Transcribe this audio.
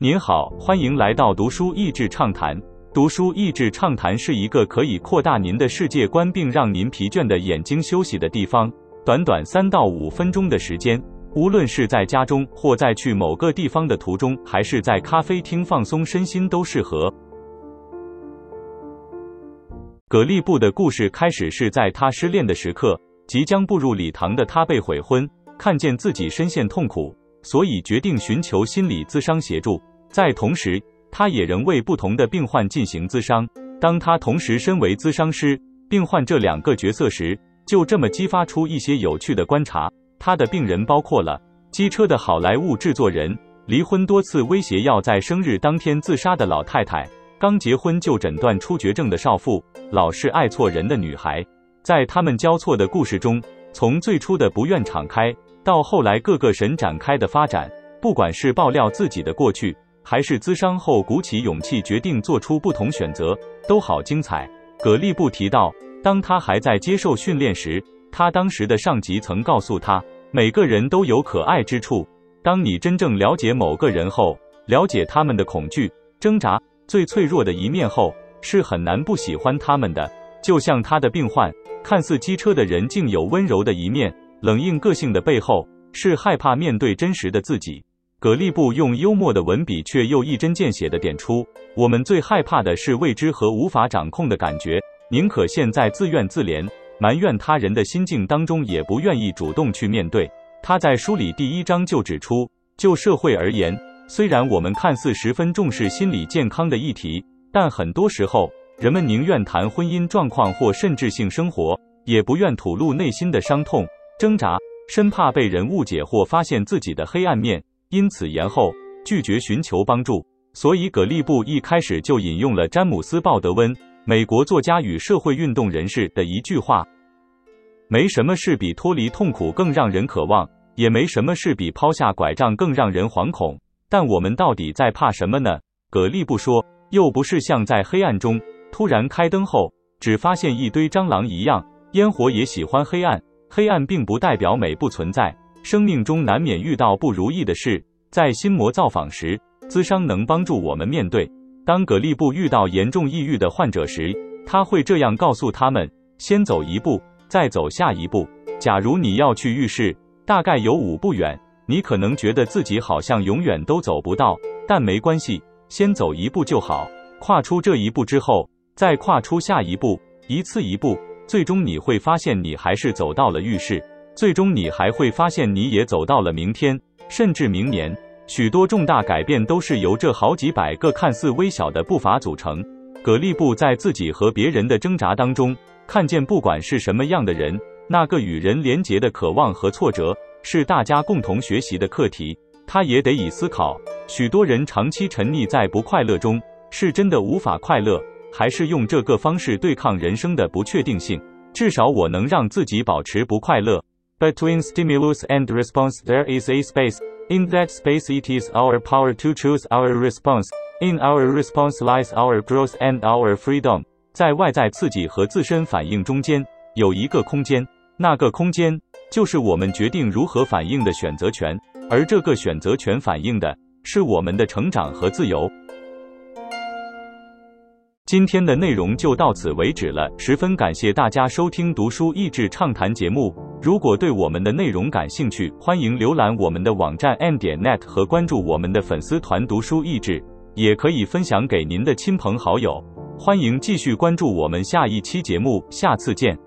您好，欢迎来到读书益智畅谈。读书益智畅谈是一个可以扩大您的世界观，并让您疲倦的眼睛休息的地方。短短三到五分钟的时间，无论是在家中，或在去某个地方的途中，还是在咖啡厅放松身心，都适合。葛利布的故事开始是在他失恋的时刻，即将步入礼堂的他被悔婚，看见自己深陷痛苦。所以决定寻求心理咨商协助，在同时，他也仍为不同的病患进行咨商。当他同时身为咨商师、病患这两个角色时，就这么激发出一些有趣的观察。他的病人包括了机车的好莱坞制作人、离婚多次威胁要在生日当天自杀的老太太、刚结婚就诊断出绝症的少妇、老是爱错人的女孩。在他们交错的故事中，从最初的不愿敞开。到后来，各个神展开的发展，不管是爆料自己的过去，还是咨商后鼓起勇气决定做出不同选择，都好精彩。葛利布提到，当他还在接受训练时，他当时的上级曾告诉他，每个人都有可爱之处。当你真正了解某个人后，了解他们的恐惧、挣扎、最脆弱的一面后，是很难不喜欢他们的。就像他的病患，看似机车的人，竟有温柔的一面。冷硬个性的背后是害怕面对真实的自己。葛利布用幽默的文笔，却又一针见血地点出：我们最害怕的是未知和无法掌控的感觉，宁可陷在自怨自怜、埋怨他人的心境当中，也不愿意主动去面对。他在书里第一章就指出，就社会而言，虽然我们看似十分重视心理健康的议题，但很多时候，人们宁愿谈婚姻状况或甚至性生活，也不愿吐露内心的伤痛。挣扎，生怕被人误解或发现自己的黑暗面，因此延后拒绝寻求帮助。所以，葛利布一开始就引用了詹姆斯·鲍德温，美国作家与社会运动人士的一句话：“没什么事比脱离痛苦更让人渴望，也没什么事比抛下拐杖更让人惶恐。但我们到底在怕什么呢？”葛利布说：“又不是像在黑暗中突然开灯后，只发现一堆蟑螂一样。烟火也喜欢黑暗。”黑暗并不代表美不存在，生命中难免遇到不如意的事。在心魔造访时，咨商能帮助我们面对。当葛利布遇到严重抑郁的患者时，他会这样告诉他们：先走一步，再走下一步。假如你要去浴室，大概有五步远，你可能觉得自己好像永远都走不到，但没关系，先走一步就好。跨出这一步之后，再跨出下一步，一次一步。最终你会发现，你还是走到了浴室。最终你还会发现，你也走到了明天，甚至明年。许多重大改变都是由这好几百个看似微小的步伐组成。葛利布在自己和别人的挣扎当中，看见不管是什么样的人，那个与人连结的渴望和挫折，是大家共同学习的课题。他也得以思考：许多人长期沉溺在不快乐中，是真的无法快乐。还是用这个方式对抗人生的不确定性。至少我能让自己保持不快乐。Between stimulus and response, there is a space. In that space, it is our power to choose our response. In our response lies our growth and our freedom. 在外在刺激和自身反应中间有一个空间，那个空间就是我们决定如何反应的选择权，而这个选择权反映的是我们的成长和自由。今天的内容就到此为止了，十分感谢大家收听读书益智畅谈节目。如果对我们的内容感兴趣，欢迎浏览我们的网站 n 点 net 和关注我们的粉丝团读书益智，也可以分享给您的亲朋好友。欢迎继续关注我们下一期节目，下次见。